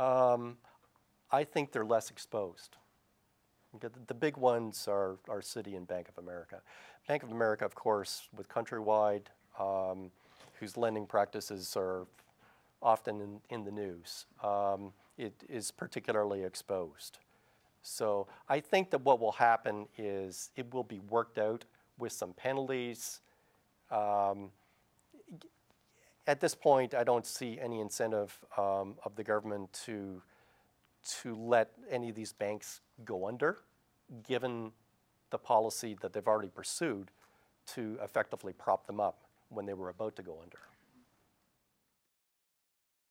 Um, I think they're less exposed. The big ones are, are Citi and Bank of America. Bank of America, of course, with Countrywide, um, whose lending practices are often in, in the news, um, it is particularly exposed. So I think that what will happen is it will be worked out with some penalties. Um, at this point, I don't see any incentive um, of the government to to let any of these banks go under, given the policy that they've already pursued to effectively prop them up when they were about to go under.